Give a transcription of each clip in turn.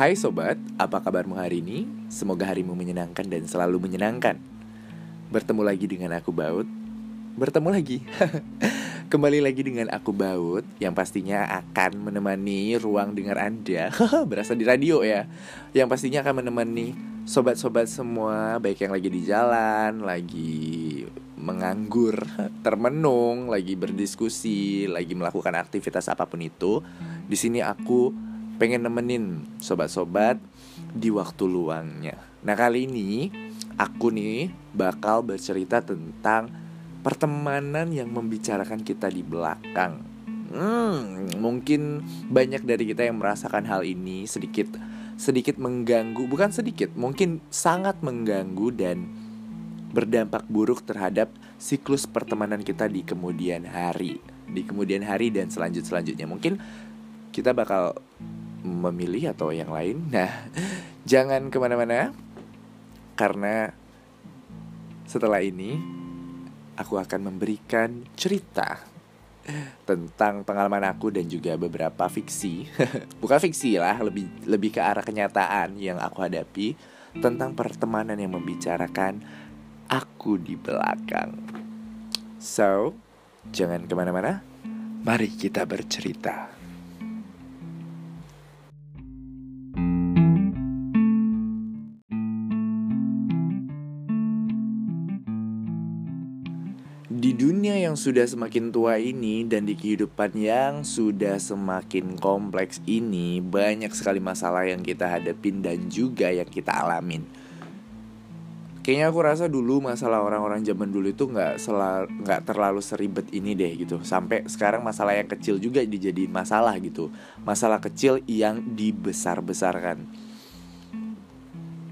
Hai sobat, apa kabarmu hari ini? Semoga harimu menyenangkan dan selalu menyenangkan. Bertemu lagi dengan aku Baut. Bertemu lagi. Kembali lagi dengan aku Baut yang pastinya akan menemani ruang dengar Anda. Berasa di radio ya. Yang pastinya akan menemani sobat-sobat semua baik yang lagi di jalan, lagi menganggur, termenung, lagi berdiskusi, lagi melakukan aktivitas apa pun itu. Di sini aku pengen nemenin sobat-sobat di waktu luangnya. Nah kali ini aku nih bakal bercerita tentang pertemanan yang membicarakan kita di belakang. Hmm, mungkin banyak dari kita yang merasakan hal ini sedikit sedikit mengganggu, bukan sedikit, mungkin sangat mengganggu dan berdampak buruk terhadap siklus pertemanan kita di kemudian hari, di kemudian hari dan selanjut selanjutnya. Mungkin kita bakal memilih atau yang lain. Nah, jangan ke mana-mana karena setelah ini aku akan memberikan cerita tentang pengalaman aku dan juga beberapa fiksi. Bukan fiksi lah, lebih lebih ke arah kenyataan yang aku hadapi tentang pertemanan yang membicarakan aku di belakang. So, jangan ke mana-mana. Mari kita bercerita. Di dunia yang sudah semakin tua ini dan di kehidupan yang sudah semakin kompleks ini Banyak sekali masalah yang kita hadapin dan juga yang kita alamin. Kayaknya aku rasa dulu masalah orang-orang zaman dulu itu nggak nggak terlalu seribet ini deh gitu. Sampai sekarang masalah yang kecil juga dijadiin masalah gitu. Masalah kecil yang dibesar-besarkan.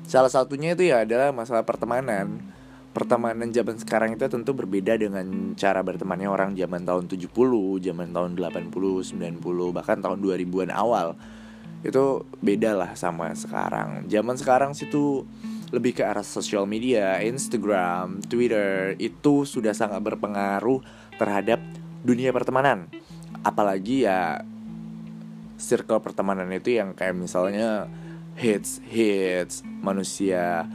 Salah satunya itu ya adalah masalah pertemanan pertemanan zaman sekarang itu tentu berbeda dengan cara bertemannya orang zaman tahun 70, zaman tahun 80, 90, bahkan tahun 2000-an awal. Itu beda lah sama sekarang. Zaman sekarang situ lebih ke arah sosial media, Instagram, Twitter itu sudah sangat berpengaruh terhadap dunia pertemanan. Apalagi ya circle pertemanan itu yang kayak misalnya hits hits manusia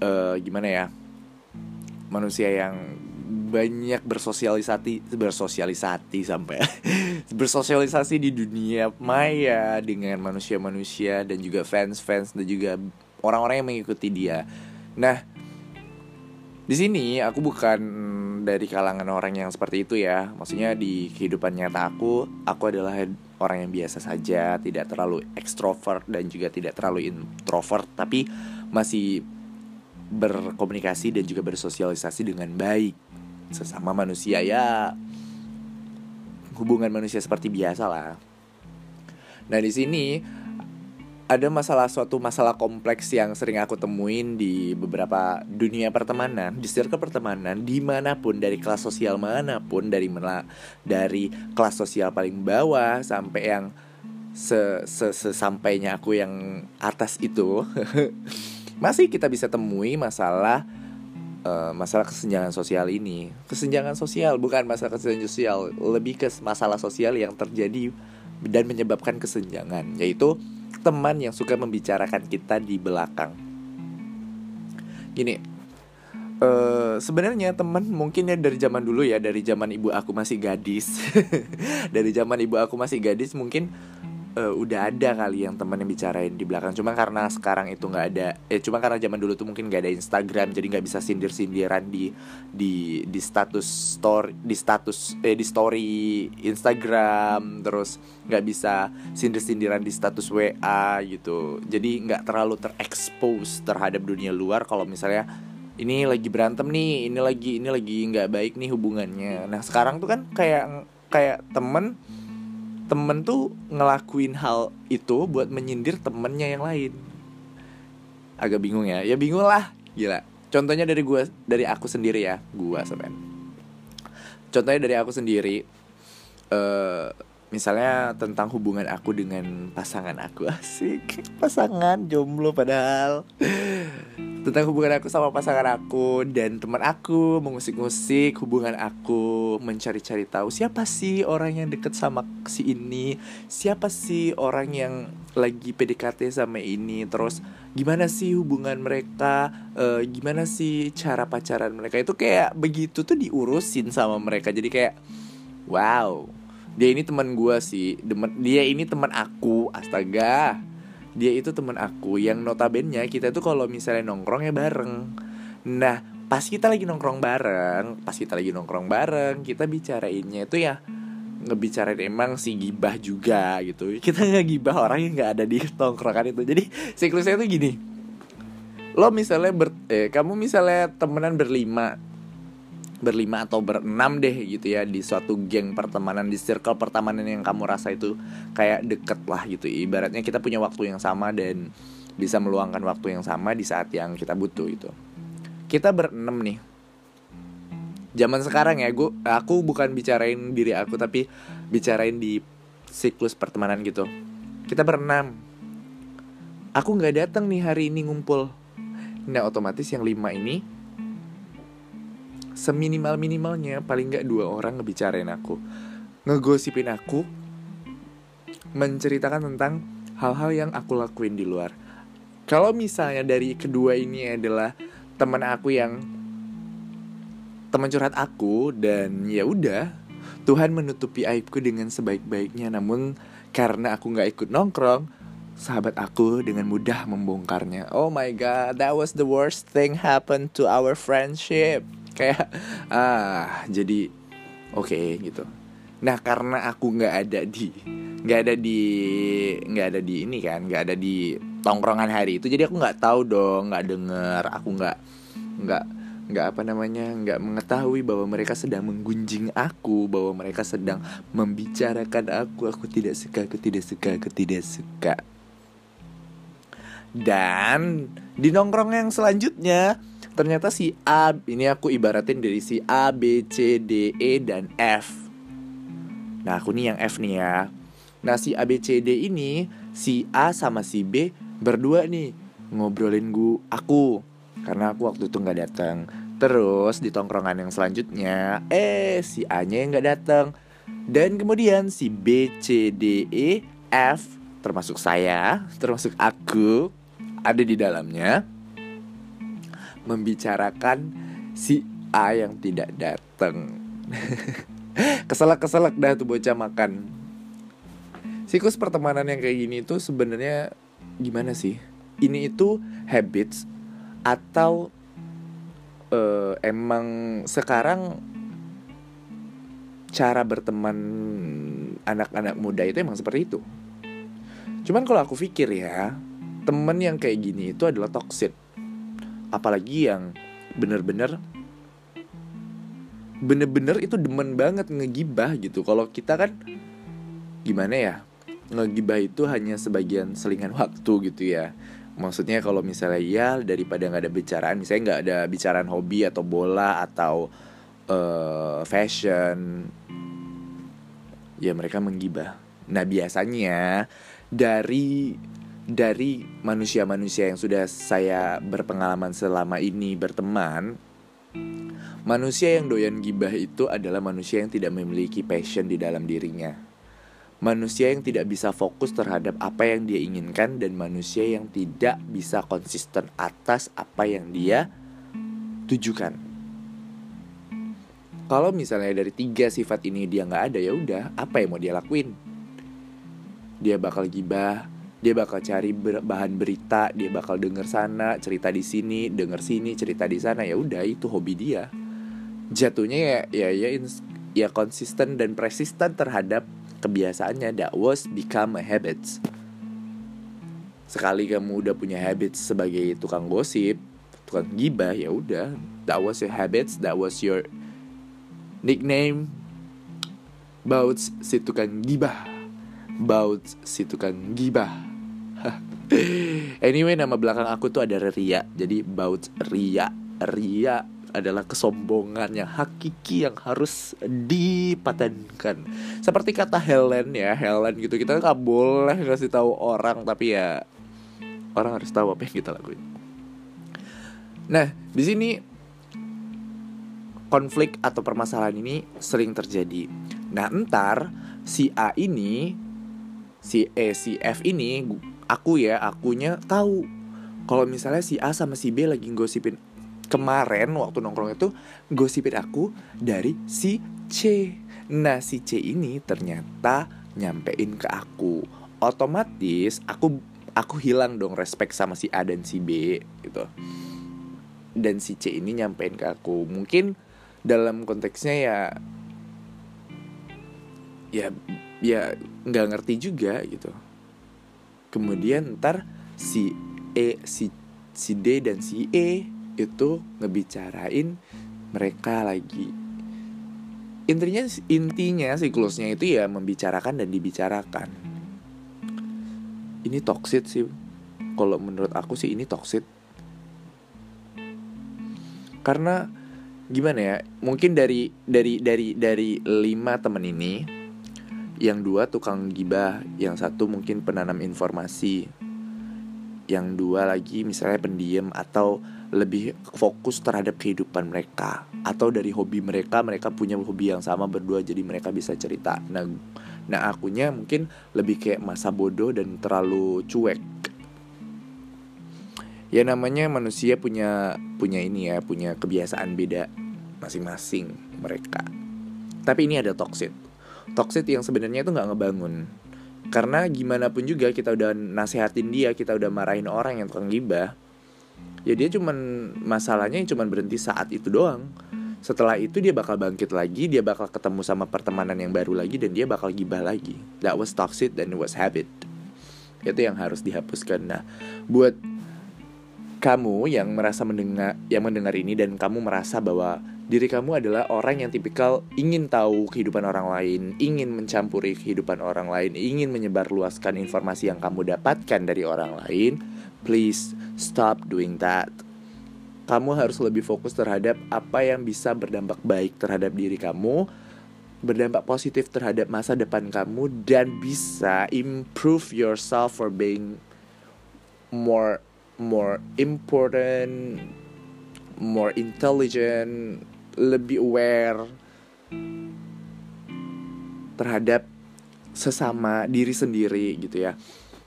uh, gimana ya manusia yang banyak bersosialisasi bersosialisasi sampai bersosialisasi di dunia maya dengan manusia-manusia dan juga fans-fans dan juga orang-orang yang mengikuti dia. Nah, di sini aku bukan dari kalangan orang yang seperti itu ya. Maksudnya di kehidupan nyata aku, aku adalah orang yang biasa saja, tidak terlalu ekstrovert dan juga tidak terlalu introvert, tapi masih berkomunikasi dan juga bersosialisasi dengan baik sesama manusia ya hubungan manusia seperti biasa lah. Nah di sini ada masalah suatu masalah kompleks yang sering aku temuin di beberapa dunia pertemanan, di circle pertemanan, di mana pun dari kelas sosial mana pun, dari mana dari kelas sosial paling bawah sampai yang se, se sesampainya aku yang atas itu. masih kita bisa temui masalah uh, masalah kesenjangan sosial ini. Kesenjangan sosial bukan masalah kesenjangan sosial, lebih ke masalah sosial yang terjadi dan menyebabkan kesenjangan, yaitu teman yang suka membicarakan kita di belakang. Gini, uh, sebenarnya teman mungkin ya dari zaman dulu ya, dari zaman ibu aku masih gadis, dari zaman ibu aku masih gadis mungkin uh, udah ada kali yang temen yang bicarain di belakang. Cuma karena sekarang itu nggak ada eh cuma karena zaman dulu tuh mungkin nggak ada Instagram jadi nggak bisa sindir sindiran di di di status story di status eh di story Instagram terus nggak bisa sindir sindiran di status WA gitu. Jadi nggak terlalu terekspos terhadap dunia luar kalau misalnya ini lagi berantem nih ini lagi ini lagi nggak baik nih hubungannya. Nah sekarang tuh kan kayak kayak temen temen tuh ngelakuin hal itu buat menyindir temennya yang lain. Agak bingung ya. Ya bingung lah. Gila. Contohnya dari gua dari aku sendiri ya. Gua semen contohnya dari aku sendiri uh, misalnya tentang hubungan aku dengan pasangan aku. Asik. Pasangan jomblo padahal tentang hubungan aku sama pasangan aku dan teman aku mengusik-ngusik hubungan aku mencari-cari tahu siapa sih orang yang deket sama si ini siapa sih orang yang lagi PDKT sama ini terus gimana sih hubungan mereka uh, gimana sih cara pacaran mereka. Itu kayak begitu tuh diurusin sama mereka. Jadi kayak wow dia ini teman gue sih dia ini teman aku astaga dia itu teman aku yang notabene kita tuh kalau misalnya nongkrong ya bareng. Nah pas kita lagi nongkrong bareng pas kita lagi nongkrong bareng kita bicarainnya itu ya ngebicarain emang si gibah juga gitu. Kita nggak gibah orang yang nggak ada di nongkrongan itu. Jadi siklusnya tuh gini. Lo misalnya ber eh, kamu misalnya temenan berlima berlima atau berenam deh gitu ya di suatu geng pertemanan di circle pertemanan yang kamu rasa itu kayak deket lah gitu. Ibaratnya kita punya waktu yang sama dan bisa meluangkan waktu yang sama di saat yang kita butuh itu kita berenam nih. Zaman sekarang ya gue aku bukan bicarain diri aku tapi bicarain di siklus pertemanan gitu. Kita berenam. Aku nggak datang nih hari ini ngumpul. Nah otomatis yang lima ini seminimal minimalnya paling nggak dua orang ngebicarain aku. Ngegosipin aku menceritakan tentang hal-hal yang aku lakuin di luar. Kalau misalnya dari kedua ini adalah teman aku yang teman curhat aku dan ya udah Tuhan menutupi aibku dengan sebaik-baiknya. Namun karena aku nggak ikut nongkrong sahabat aku dengan mudah membongkarnya. Oh my god that was the worst thing happened to our friendship kayak ah jadi oke okay, gitu. Nah karena aku nggak ada di nggak ada di nggak ada di ini kan nggak ada di tongkrongan hari itu jadi aku nggak tahu dong nggak denger. Aku nggak nggak nggak apa namanya nggak mengetahui bahwa mereka sedang menggunjing aku bahwa mereka sedang membicarakan aku. Aku tidak suka aku tidak suka aku tidak suka. Dan di nongkrong yang selanjutnya ternyata si A ini aku ibaratin dari si A B C D E dan F. Nah aku nih yang F nih ya. Nah si A B C D ini si A sama si B berdua nih ngobrolin gue aku. Karena aku waktu itu nggak datang. Terus di tongkrongan yang selanjutnya eh si A nya yang nggak datang. Dan kemudian si B C D E F termasuk saya termasuk aku ada di dalamnya membicarakan si A yang tidak datang. keselak-keselak dah tuh bocah makan. Siklus pertemanan yang kayak gini tuh sebenarnya gimana sih? Ini itu habits atau uh, emang sekarang cara berteman anak-anak muda itu emang seperti itu. Cuman kalau aku pikir ya, temen yang kayak gini itu adalah toxic apalagi yang bener-bener bener-bener itu demen banget ngegibah gitu. Kalau kita kan gimana ya ngegibah itu hanya sebagian selingan waktu gitu ya. Maksudnya kalau misalnya ya daripada nggak ada bicaraan misalnya nggak ada bicaraan hobi atau bola atau uh, fashion ya mereka menggibah. Nah biasanya dari dari manusia-manusia yang sudah saya berpengalaman selama ini berteman, manusia yang doyan gibah itu adalah manusia yang tidak memiliki passion di dalam dirinya. Manusia yang tidak bisa fokus terhadap apa yang dia inginkan dan manusia yang tidak bisa konsisten atas apa yang dia tujukan. Kalau misalnya dari tiga sifat ini dia nggak ada ya udah, apa yang mau dia lakuin? Dia bakal gibah, dia bakal cari bahan berita dia bakal denger sana cerita di sini denger sini cerita di sana. Ya udah itu hobi dia. Jatuhnya ya ya ya ya konsisten dan persisten terhadap kebiasaannya. That was become a habit. Sekali kamu udah punya habit sebagai tukang gosip tukang gibah ya udah. That was your habits that was your nickname. About si tukang gibah about si tukang gibah. Anyway nama belakang aku tuh ada Ria. Jadi Baut Ria. Ria adalah kesombongan yang hakiki yang harus dipatenkan seperti kata Helen ya Helen gitu. Kita nggak boleh ngasih tahu orang tapi ya orang harus tahu apa yang kita lakuin. Nah, di sini konflik atau permasalahan ini sering terjadi. Nah, entar si A ini, si E, si F ini, aku ya, akunya tahu kalau misalnya si A sama si B lagi gosipin kemarin waktu nongkrong itu gosipin aku dari si C. Nah, si C ini ternyata nyampein ke aku. Otomatis aku aku hilang dong respect sama si A dan si B gitu. Dan si C ini nyampein ke aku. Mungkin dalam konteksnya ya ya ya nggak ngerti juga gitu. Kemudian ntar si E, si si D dan si E itu ngebicarain mereka lagi. Intinya intinya siklusnya itu ya membicarakan dan dibicarakan. Ini toxic sih. Kalau menurut aku sih ini toxic karena gimana ya mungkin dari dari dari dari lima temen ini yang dua tukang gibah. Yang satu mungkin penanam informasi. Yang dua lagi misalnya pendiam atau lebih fokus terhadap kehidupan mereka. Atau dari hobi mereka mereka punya hobi yang sama berdua jadi mereka bisa cerita. Nah nah akunya mungkin lebih kayak masa bodoh dan terlalu cuek. Ya namanya manusia punya punya ini ya punya kebiasaan beda masing-masing mereka. Tapi ini ada toxic toxic yang sebenarnya itu nggak ngebangun. Karena gimana pun juga kita udah nasehatin dia kita udah marahin orang yang tukang gibah ya dia cuman masalahnya cuman berhenti saat itu doang. Setelah itu dia bakal bangkit lagi dia bakal ketemu sama pertemanan yang baru lagi dan dia bakal gibah lagi. That was toxic dan was habit. Itu yang harus dihapuskan. Nah buat kamu yang merasa mendengar yang mendengar ini dan kamu merasa bahwa diri kamu adalah orang yang tipikal ingin tahu kehidupan orang lain, ingin mencampuri kehidupan orang lain, ingin menyebarluaskan informasi yang kamu dapatkan dari orang lain, please stop doing that. Kamu harus lebih fokus terhadap apa yang bisa berdampak baik terhadap diri kamu, berdampak positif terhadap masa depan kamu, dan bisa improve yourself for being more more important, more intelligent, lebih aware terhadap sesama diri sendiri gitu ya.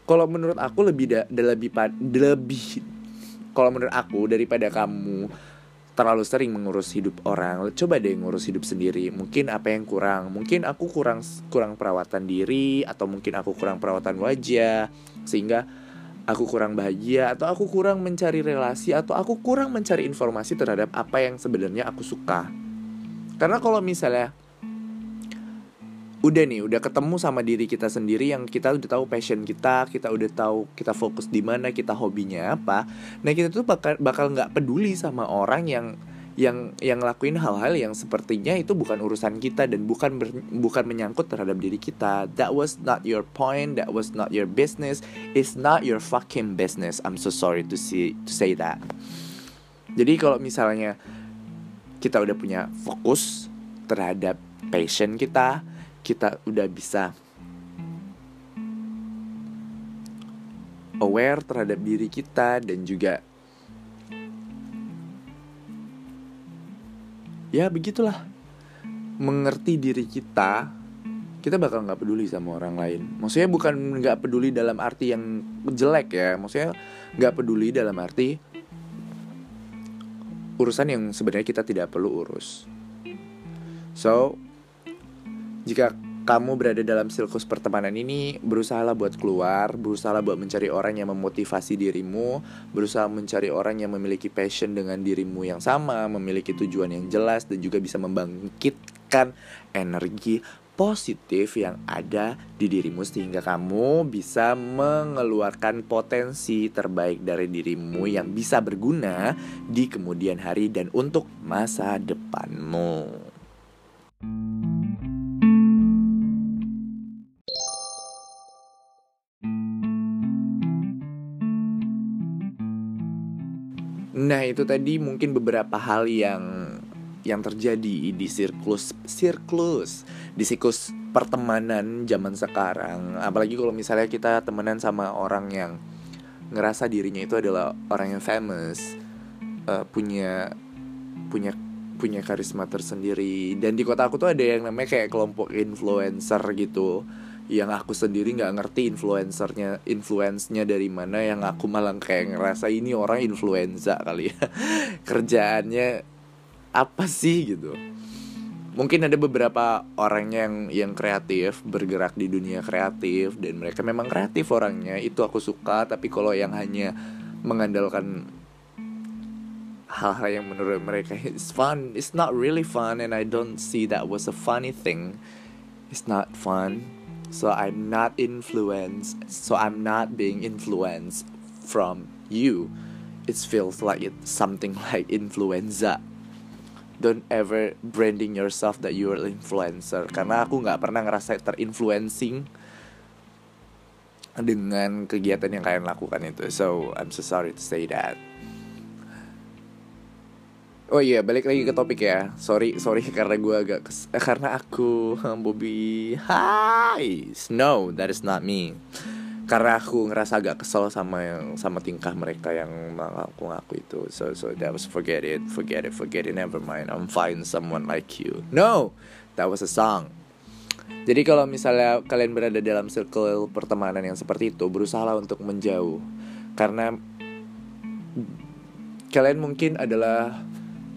Kalau menurut aku lebih da, lebih lebih kalau menurut aku daripada kamu terlalu sering mengurus hidup orang coba deh ngurus hidup sendiri. Mungkin apa yang kurang mungkin aku kurang kurang perawatan diri atau mungkin aku kurang perawatan wajah sehingga aku kurang bahagia atau aku kurang mencari relasi atau aku kurang mencari informasi terhadap apa yang sebenarnya aku suka. Karena kalau misalnya udah nih udah ketemu sama diri kita sendiri yang kita udah tahu passion kita kita udah tahu kita fokus di mana kita hobinya apa nah kita tuh bakal bakal nggak peduli sama orang yang yang yang lakuin hal-hal yang sepertinya itu bukan urusan kita dan bukan ber, bukan menyangkut terhadap diri kita. That was not your point that was not your business. It's not your fucking business. I'm so sorry to see to say that. Jadi kalau misalnya kita udah punya fokus terhadap passion kita kita udah bisa aware terhadap diri kita dan juga ya begitulah. Mengerti diri kita kita bakal nggak peduli sama orang lain. Maksudnya bukan nggak peduli dalam arti yang jelek ya. Maksudnya nggak peduli dalam arti urusan yang sebenarnya kita tidak perlu urus. So jika kamu berada dalam sirkus pertemanan ini, berusahalah buat keluar, berusahalah buat mencari orang yang memotivasi dirimu, berusaha mencari orang yang memiliki passion dengan dirimu yang sama, memiliki tujuan yang jelas dan juga bisa membangkitkan energi positif yang ada di dirimu sehingga kamu bisa mengeluarkan potensi terbaik dari dirimu yang bisa berguna di kemudian hari dan untuk masa depanmu. Nah itu tadi mungkin beberapa hal yang yang terjadi di siklus siklus di siklus pertemanan zaman sekarang. Apalagi kalau misalnya kita temenan sama orang yang ngerasa dirinya itu adalah orang yang famous uh, punya punya punya karisma tersendiri. Dan di kota aku tuh ada yang namanya kayak kelompok influencer gitu yang aku sendiri nggak ngerti influencernya influence-nya dari mana yang aku malah kayak ngerasa ini orang influenza kali ya. Kerjaannya apa sih gitu. Mungkin ada beberapa orang yang yang kreatif bergerak di dunia kreatif dan mereka memang kreatif orangnya. Itu aku suka tapi kalau yang hanya mengandalkan hal-hal yang menurut mereka it's fun it's not really fun and I don't see that was a funny thing. It's not fun so I'm not influenced so I'm not being influenced from you. It feels like it's something like influenza. Don't ever branding yourself that you're an influencer. Karena aku nggak pernah ngerasa terinfluencing dengan kegiatan yang kalian lakukan itu. So I'm so sorry to say that Oh iya, balik lagi ke topik ya. Sorry, sorry karena gue agak kes eh, karena aku Bobby. Hi, no, that is not me. Karena aku ngerasa agak kesel sama yang sama tingkah mereka yang aku ngaku itu. So so that was forget it forget it forget it never mind. I'm fine someone like you. No that was a song. Jadi kalau misalnya kalian berada dalam circle pertemanan yang seperti itu berusahalah untuk menjauh. Karena kalian mungkin adalah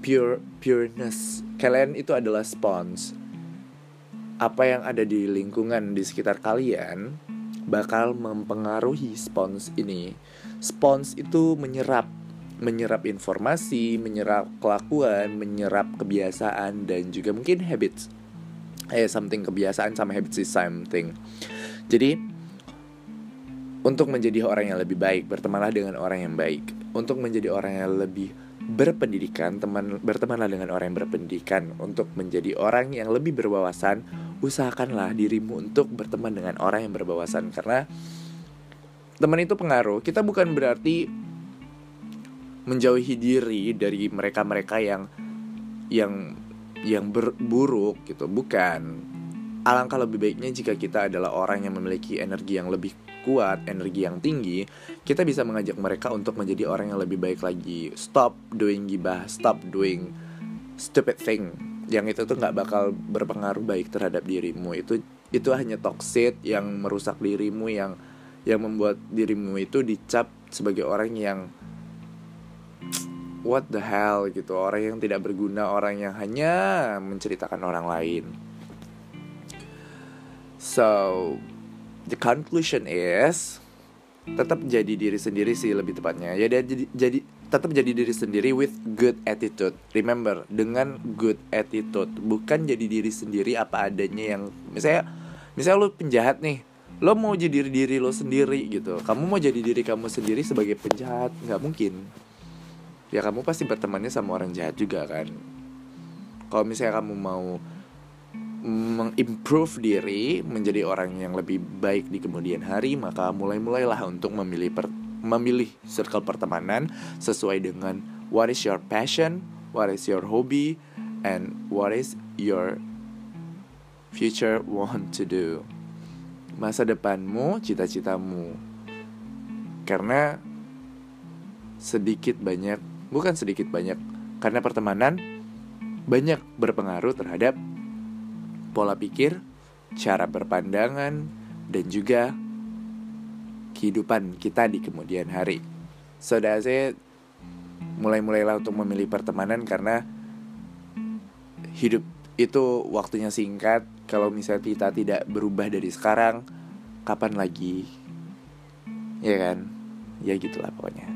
pure pureness kalian itu adalah spons apa yang ada di lingkungan di sekitar kalian bakal mempengaruhi spons ini. Spons itu menyerap menyerap informasi, menyerap kelakuan, menyerap kebiasaan dan juga mungkin habits. Eh something kebiasaan sama habits is something. Jadi untuk menjadi orang yang lebih baik, bertemanlah dengan orang yang baik. Untuk menjadi orang yang lebih berpendidikan, teman bertemanlah dengan orang yang berpendidikan. Untuk menjadi orang yang lebih berwawasan, usahakanlah dirimu untuk berteman dengan orang yang berwawasan karena teman itu pengaruh. Kita bukan berarti menjauhi diri dari mereka-mereka yang yang yang buruk gitu, bukan. Alangkah lebih baiknya jika kita adalah orang yang memiliki energi yang lebih kuat, energi yang tinggi, kita bisa mengajak mereka untuk menjadi orang yang lebih baik lagi. Stop doing gibah, stop doing stupid thing. Yang itu tuh nggak bakal berpengaruh baik terhadap dirimu. Itu itu hanya toxic yang merusak dirimu yang yang membuat dirimu itu dicap sebagai orang yang what the hell gitu. Orang yang tidak berguna orang yang hanya menceritakan orang lain. So the conclusion is tetap jadi diri sendiri sih lebih tepatnya. Ya jadi jadi tetap jadi diri sendiri with good attitude. Remember dengan good attitude. Bukan jadi diri sendiri apa adanya yang misalnya misalnya lo penjahat nih lo mau jadi diri lo sendiri gitu. Kamu mau jadi diri kamu sendiri sebagai penjahat nggak mungkin. Ya kamu pasti bertemannya sama orang jahat juga kan. Kalau misalnya kamu mau mengimprove diri menjadi orang yang lebih baik di kemudian hari maka mulai-mulailah untuk memilih per, memilih circle pertemanan sesuai dengan what is your passion, what is your hobby, and what is your future want to do. Masa depanmu, cita-citamu. Karena sedikit banyak, bukan sedikit banyak, karena pertemanan banyak berpengaruh terhadap pola pikir, cara berpandangan, dan juga kehidupan kita di kemudian hari. That's it. Mulai-mulailah untuk memilih pertemanan karena hidup itu waktunya singkat. Kalau misalnya kita tidak berubah dari sekarang, kapan lagi? Ya kan? Ya gitulah pokoknya.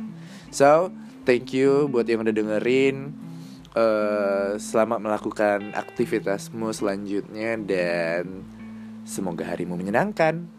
So, thank you buat yang udah dengerin uh, selamat melakukan aktivitasmu selanjutnya dan semoga harimu menyenangkan.